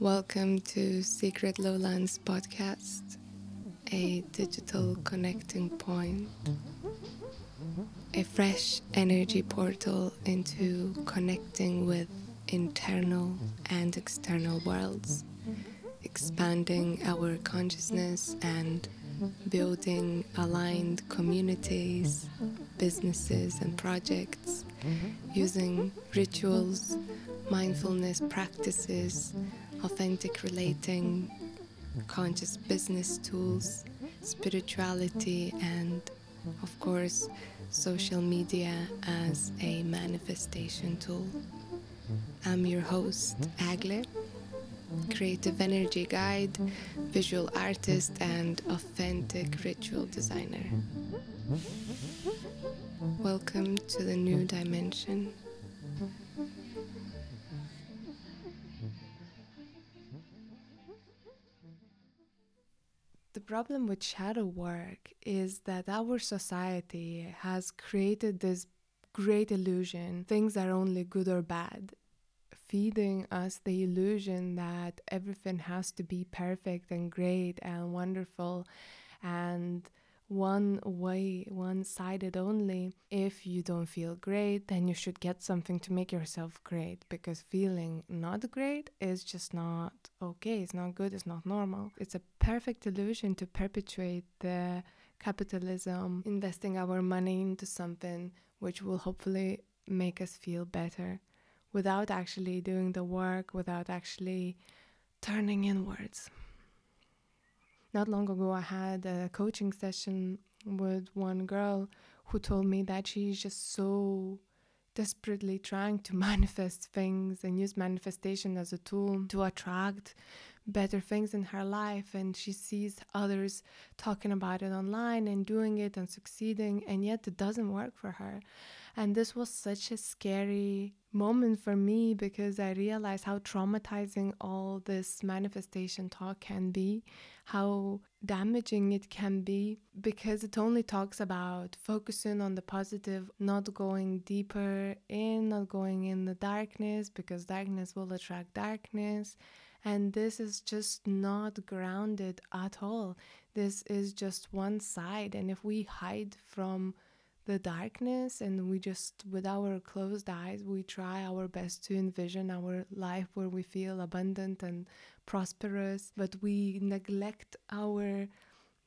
Welcome to Secret Lowlands podcast, a digital connecting point, a fresh energy portal into connecting with internal and external worlds, expanding our consciousness and building aligned communities, businesses, and projects using rituals, mindfulness practices, authentic relating, conscious business tools, spirituality, and of course, social media as a manifestation tool. I'm your host, Agle, creative energy guide, visual artist, and authentic ritual designer. Welcome to the new dimension. Problem with shadow work is that our society has created this great illusion things are only good or bad, feeding us the illusion that everything has to be perfect and great and wonderful and one way, one sided only. If you don't feel great, then you should get something to make yourself great because feeling not great is just not okay, it's not good, it's not normal. It's a perfect illusion to perpetuate the capitalism, investing our money into something which will hopefully make us feel better without actually doing the work, without actually turning inwards. Not long ago, I had a coaching session with one girl who told me that she's just so desperately trying to manifest things and use manifestation as a tool to attract better things in her life. And she sees others talking about it online and doing it and succeeding and yet it doesn't work for her. And this was such a scary moment for me because I realized how traumatizing all this manifestation talk can be, how damaging it can be, because it only talks about focusing on the positive, not going deeper in, not going in the darkness, because darkness will attract darkness. And this is just not grounded at all. This is just one side. And if we hide from the darkness and we just with our closed eyes we try our best to envision our life where we feel abundant and prosperous. But we neglect our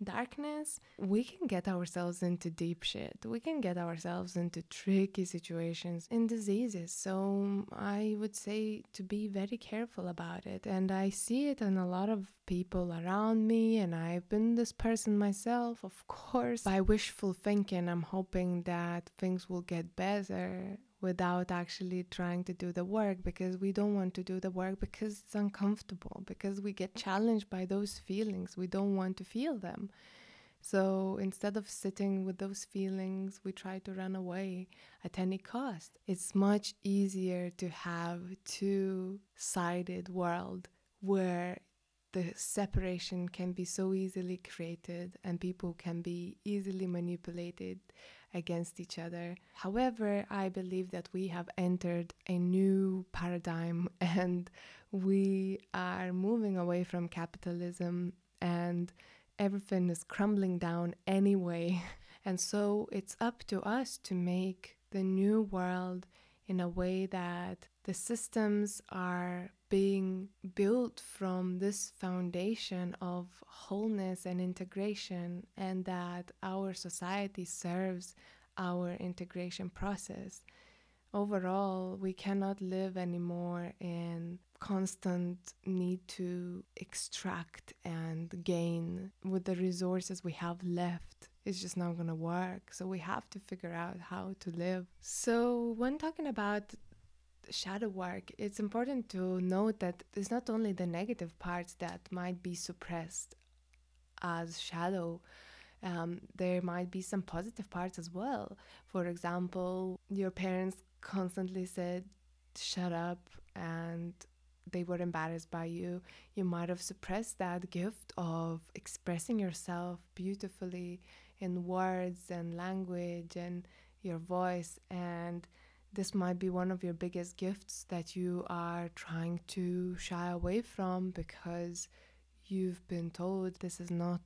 darkness, we can get ourselves into deep shit. We can get ourselves into tricky situations and diseases. So mm, I would say to be very careful about it. And I see it in a lot of people around me, and I've been this person myself, of course. By wishful thinking, I'm hoping that things will get better without actually trying to do the work because we don't want to do the work because it's uncomfortable, because we get challenged by those feelings. We don't want to feel them. So instead of sitting with those feelings, we try to run away at any cost. It's much easier to have two-sided world where the separation can be so easily created and people can be easily manipulated against each other. However, I believe that we have entered a new paradigm and we are moving away from capitalism and everything is crumbling down anyway. And so it's up to us to make the new world in a way that the systems are being built from this foundation of wholeness and integration, and that our society serves our integration process. Overall, we cannot live anymore in constant need to extract and gain with the resources we have left it's just not going to work. So we have to figure out how to live. So, when talking about shadow work, it's important to note that it's not only the negative parts that might be suppressed as shadow. Um, there might be some positive parts as well. For example, your parents constantly said, shut up, and they were embarrassed by you. You might have suppressed that gift of expressing yourself beautifully in words and language and your voice. And This might be one of your biggest gifts that you are trying to shy away from because you've been told this is not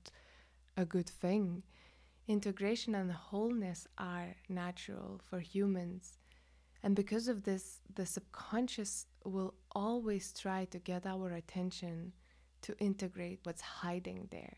a good thing. Integration and wholeness are natural for humans. And because of this, the subconscious will always try to get our attention to integrate what's hiding there.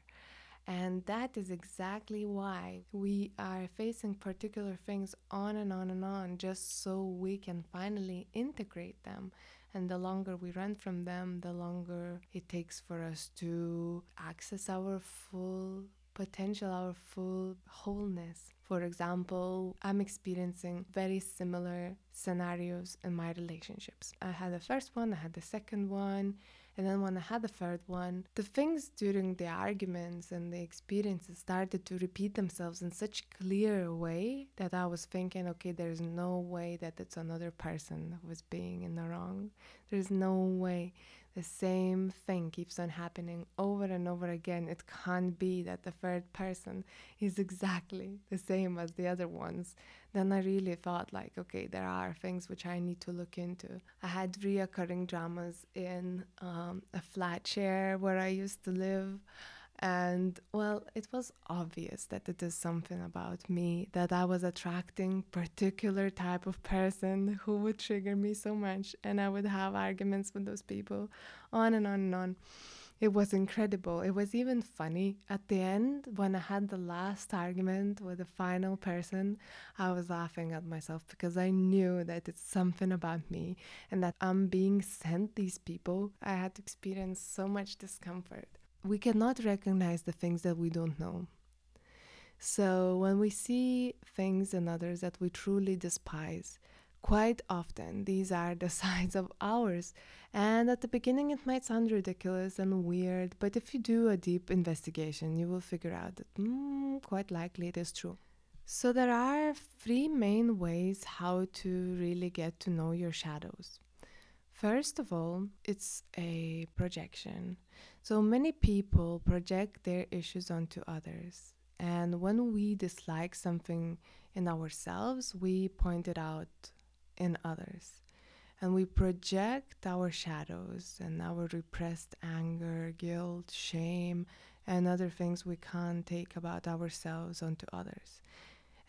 And that is exactly why we are facing particular things on and on and on, just so we can finally integrate them. And the longer we run from them, the longer it takes for us to access our full potential, our full wholeness. For example, I'm experiencing very similar scenarios in my relationships. I had the first one, I had the second one, and then when I had the third one, the things during the arguments and the experiences started to repeat themselves in such clear way that I was thinking, okay, there's no way that it's another person who is being in the wrong. There's no way the same thing keeps on happening over and over again. It can't be that the third person is exactly the same as the other ones. Then I really thought, like, okay, there are things which I need to look into. I had reoccurring dramas in um, a flat share where I used to live. And well, it was obvious that it is something about me that I was attracting particular type of person who would trigger me so much and I would have arguments with those people on and on and on. It was incredible. It was even funny. At the end, when I had the last argument with the final person, I was laughing at myself because I knew that it's something about me and that I'm being sent these people. I had to experience so much discomfort we cannot recognize the things that we don't know. So when we see things in others that we truly despise, quite often these are the sides of ours. And at the beginning, it might sound ridiculous and weird, but if you do a deep investigation, you will figure out that mm, quite likely it is true. So, there are three main ways how to really get to know your shadows. First of all, it's a projection. So many people project their issues onto others. And when we dislike something in ourselves, we point it out in others. And we project our shadows and our repressed anger, guilt, shame, and other things we can't take about ourselves onto others.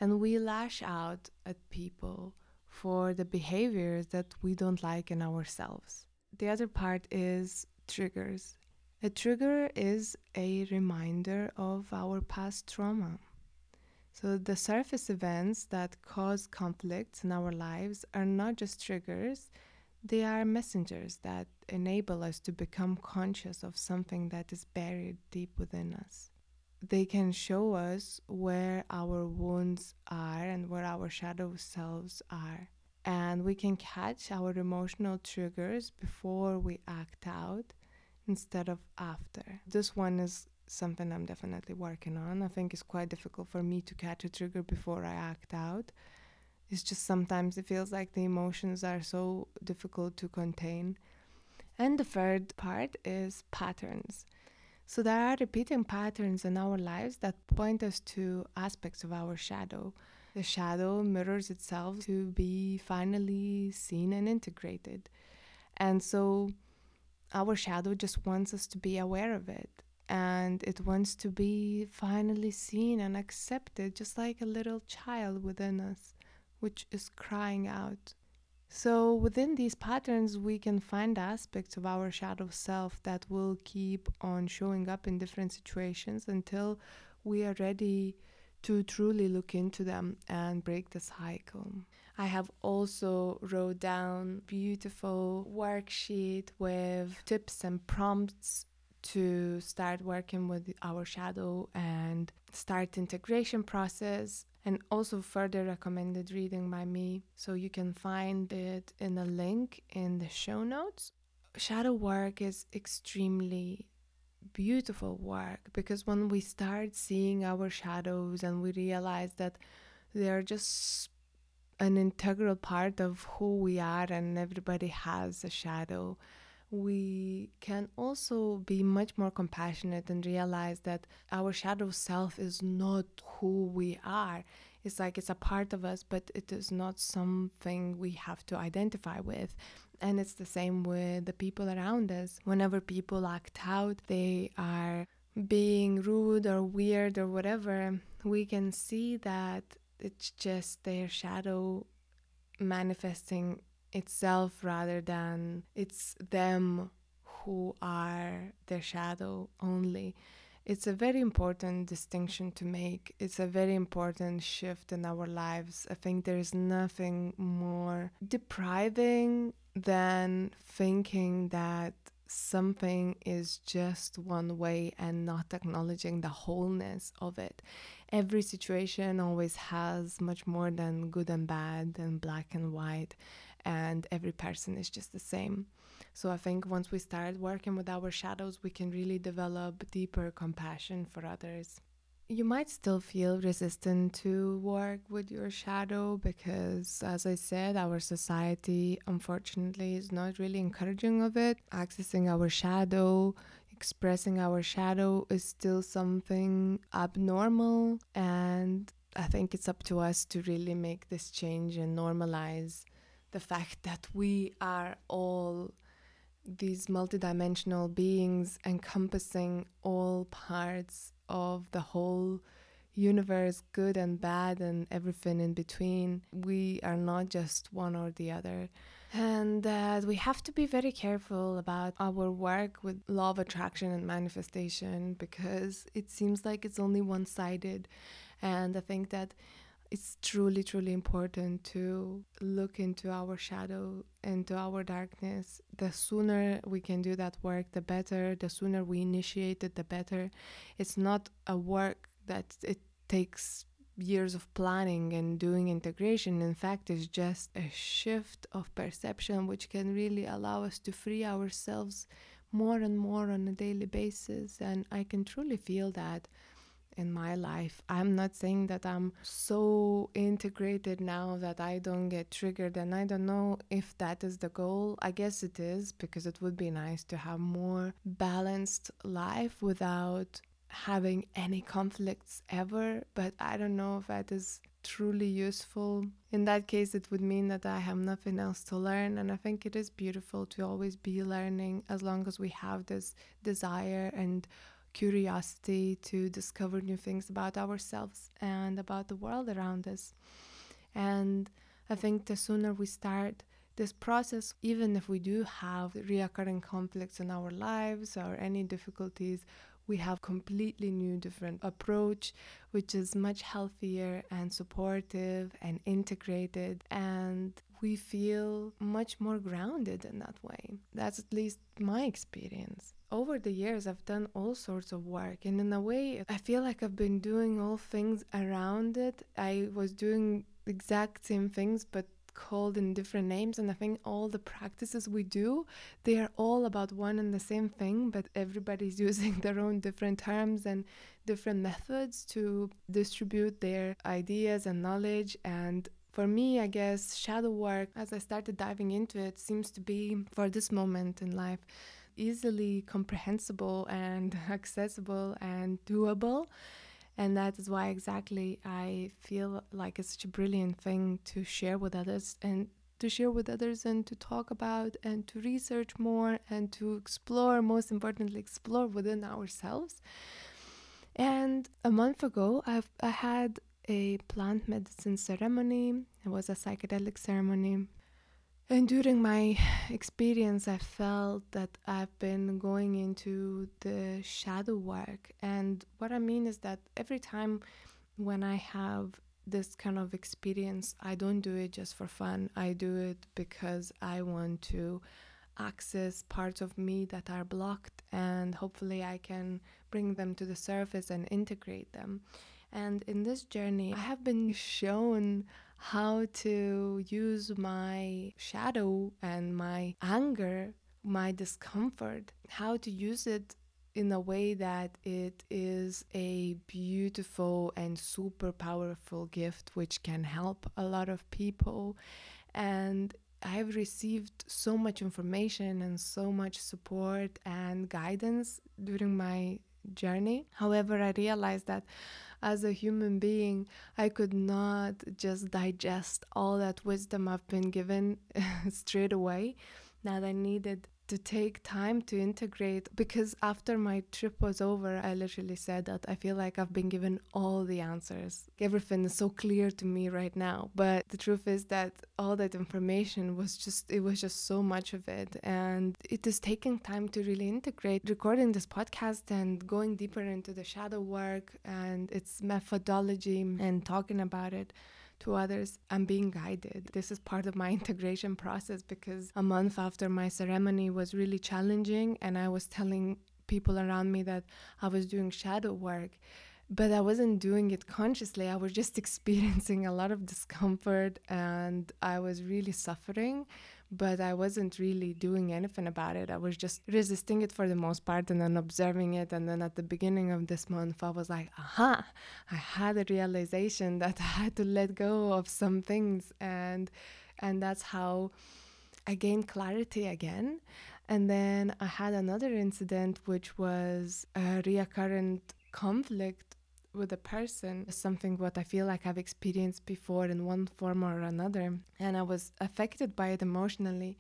And we lash out at people for the behaviors that we don't like in ourselves. The other part is triggers. A trigger is a reminder of our past trauma. So, the surface events that cause conflicts in our lives are not just triggers, they are messengers that enable us to become conscious of something that is buried deep within us they can show us where our wounds are and where our shadow selves are. And we can catch our emotional triggers before we act out instead of after. This one is something I'm definitely working on. I think it's quite difficult for me to catch a trigger before I act out. It's just sometimes it feels like the emotions are so difficult to contain. And the third part is patterns. So there are repeating patterns in our lives that point us to aspects of our shadow. The shadow mirrors itself to be finally seen and integrated. And so our shadow just wants us to be aware of it. And it wants to be finally seen and accepted, just like a little child within us, which is crying out so, within these patterns, we can find aspects of our shadow self that will keep on showing up in different situations until we are ready to truly look into them and break the cycle. I have also wrote down beautiful worksheet with tips and prompts to start working with our shadow and start integration process and also further recommended reading by me. So you can find it in a link in the show notes. Shadow work is extremely beautiful work because when we start seeing our shadows and we realize that they're just an integral part of who we are and everybody has a shadow we can also be much more compassionate and realize that our shadow self is not who we are. It's like it's a part of us, but it is not something we have to identify with. And it's the same with the people around us. Whenever people act out, they are being rude or weird or whatever, we can see that it's just their shadow manifesting itself rather than it's them who are their shadow only. It's a very important distinction to make. It's a very important shift in our lives. I think there's nothing more depriving than thinking that something is just one way and not acknowledging the wholeness of it. Every situation always has much more than good and bad and black and white, and every person is just the same. So I think once we start working with our shadows, we can really develop deeper compassion for others. You might still feel resistant to work with your shadow because, as I said, our society unfortunately is not really encouraging of it. Accessing our shadow, expressing our shadow is still something abnormal, and I think it's up to us to really make this change and normalize the fact that we are all these multidimensional beings encompassing all parts of the whole universe, good and bad, and everything in between. We are not just one or the other. And that we have to be very careful about our work with law of attraction and manifestation because it seems like it's only one sided. And I think that it's truly, truly important to look into our shadow, into our darkness. The sooner we can do that work, the better. The sooner we initiate it, the better. It's not a work that it takes years of planning and doing integration. In fact, it's just a shift of perception which can really allow us to free ourselves more and more on a daily basis. And I can truly feel that in my life. I'm not saying that I'm so integrated now that I don't get triggered, and I don't know if that is the goal. I guess it is because it would be nice to have more balanced life without having any conflicts ever, but I don't know if that is truly useful. In that case, it would mean that I have nothing else to learn, and I think it is beautiful to always be learning as long as we have this desire and curiosity to discover new things about ourselves and about the world around us. And I think the sooner we start this process, even if we do have reoccurring conflicts in our lives or any difficulties, we have completely new different approach which is much healthier and supportive and integrated and we feel much more grounded in that way that's at least my experience over the years I've done all sorts of work and in a way I feel like I've been doing all things around it. I was doing exact same things but called in different names and I think all the practices we do they are all about one and the same thing but everybody's using their own different terms and different methods to distribute their ideas and knowledge and for me, I guess shadow work, as I started diving into it, seems to be for this moment in life easily comprehensible and accessible and doable. And that is why exactly I feel like it's such a brilliant thing to share with others and to share with others and to talk about and to research more and to explore, most importantly, explore within ourselves. And a month ago, I've, I had a plant medicine ceremony. It was a psychedelic ceremony and during my experience, I felt that I've been going into the shadow work. And what I mean is that every time when I have this kind of experience, I don't do it just for fun. I do it because I want to access parts of me that are blocked and hopefully I can bring them to the surface and integrate them. And in this journey, I have been shown how to use my shadow and my anger, my discomfort, how to use it in a way that it is a beautiful and super powerful gift which can help a lot of people. And I've received so much information and so much support and guidance during my journey. However, I realized that as a human being, I could not just digest all that wisdom I've been given straight away. That I needed to take time to integrate because after my trip was over, I literally said that I feel like I've been given all the answers. Everything is so clear to me right now. But the truth is that all that information was just, it was just so much of it. And it is taking time to really integrate recording this podcast and going deeper into the shadow work and its methodology and talking about it to others, I'm being guided. This is part of my integration process because a month after my ceremony was really challenging, and I was telling people around me that I was doing shadow work but I wasn't doing it consciously. I was just experiencing a lot of discomfort and I was really suffering but I wasn't really doing anything about it. I was just resisting it for the most part and then observing it. And then at the beginning of this month, I was like, aha, I had a realization that I had to let go of some things. And, and that's how I gained clarity again. And then I had another incident, which was a reoccurrent conflict with a person is something what I feel like I've experienced before in one form or another. And I was affected by it emotionally.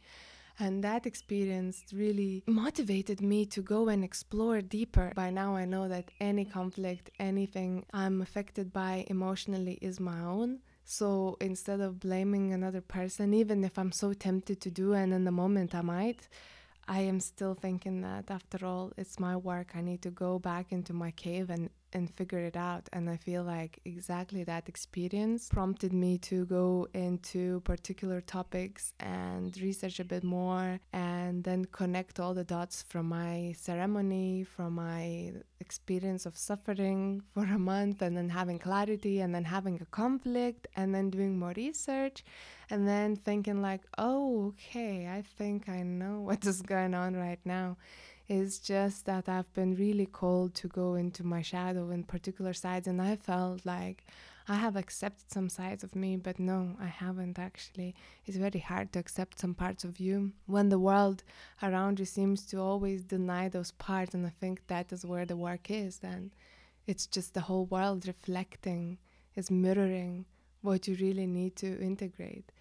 And that experience really motivated me to go and explore deeper. By now, I know that any conflict, anything I'm affected by emotionally is my own. So instead of blaming another person, even if I'm so tempted to do, and in the moment I might, I am still thinking that after all, it's my work. I need to go back into my cave and and figure it out. And I feel like exactly that experience prompted me to go into particular topics and research a bit more and then connect all the dots from my ceremony, from my experience of suffering for a month, and then having clarity, and then having a conflict, and then doing more research, and then thinking, like, oh, okay, I think I know what is going on right now. It's just that I've been really called to go into my shadow in particular sides, and I felt like I have accepted some sides of me, but no, I haven't actually. It's very hard to accept some parts of you when the world around you seems to always deny those parts, and I think that is where the work is. And it's just the whole world reflecting, is mirroring what you really need to integrate.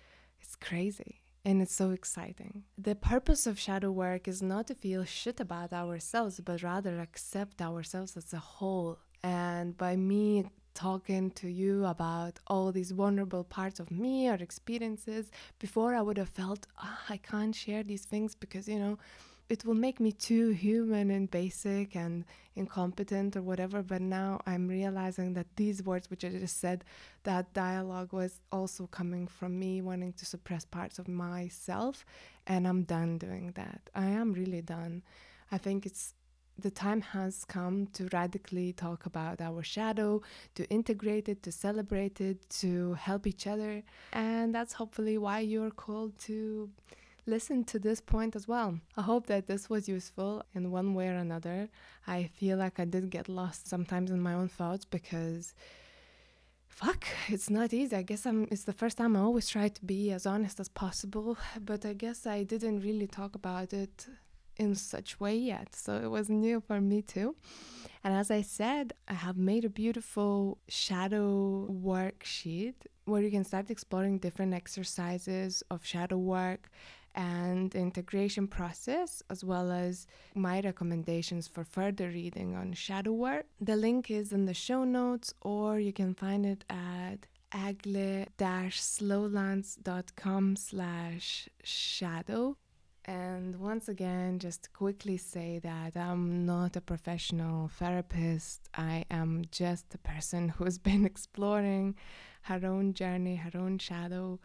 It's crazy and it's so exciting. The purpose of shadow work is not to feel shit about ourselves, but rather accept ourselves as a whole. And by me talking to you about all these vulnerable parts of me or experiences, before I would have felt, oh, I can't share these things because, you know, it will make me too human and basic and incompetent or whatever. But now I'm realizing that these words, which I just said, that dialogue was also coming from me wanting to suppress parts of myself. And I'm done doing that. I am really done. I think it's the time has come to radically talk about our shadow, to integrate it, to celebrate it, to help each other. And that's hopefully why you're called to listen to this point as well. I hope that this was useful in one way or another. I feel like I did get lost sometimes in my own thoughts because fuck, it's not easy. I guess I'm it's the first time I always try to be as honest as possible, but I guess I didn't really talk about it in such way yet. So it was new for me too. And as I said, I have made a beautiful shadow worksheet where you can start exploring different exercises of shadow work and integration process, as well as my recommendations for further reading on shadow work. The link is in the show notes, or you can find it at agle-slowlands.com slash shadow. And once again, just quickly say that I'm not a professional therapist. I am just a person who's been exploring her own journey, her own shadow,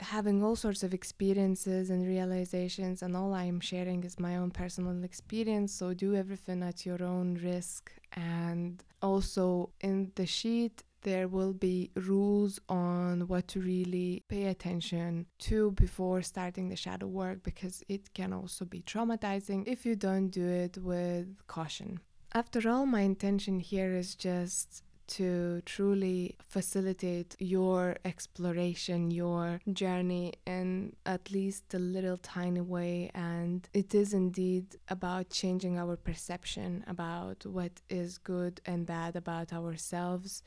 having all sorts of experiences and realizations, and all I am sharing is my own personal experience. So do everything at your own risk. And also in the sheet, there will be rules on what to really pay attention to before starting the shadow work because it can also be traumatizing if you don't do it with caution. After all, my intention here is just to truly facilitate your exploration, your journey in at least a little tiny way. And it is indeed about changing our perception about what is good and bad about ourselves.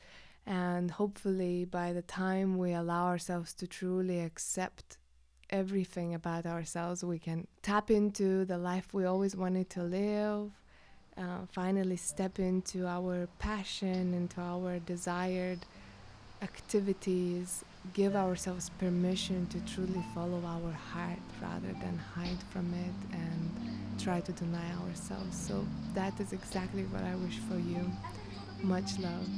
And hopefully, by the time we allow ourselves to truly accept everything about ourselves, we can tap into the life we always wanted to live uh, finally step into our passion, into our desired activities, give ourselves permission to truly follow our heart rather than hide from it and try to deny ourselves. So, that is exactly what I wish for you. Much love.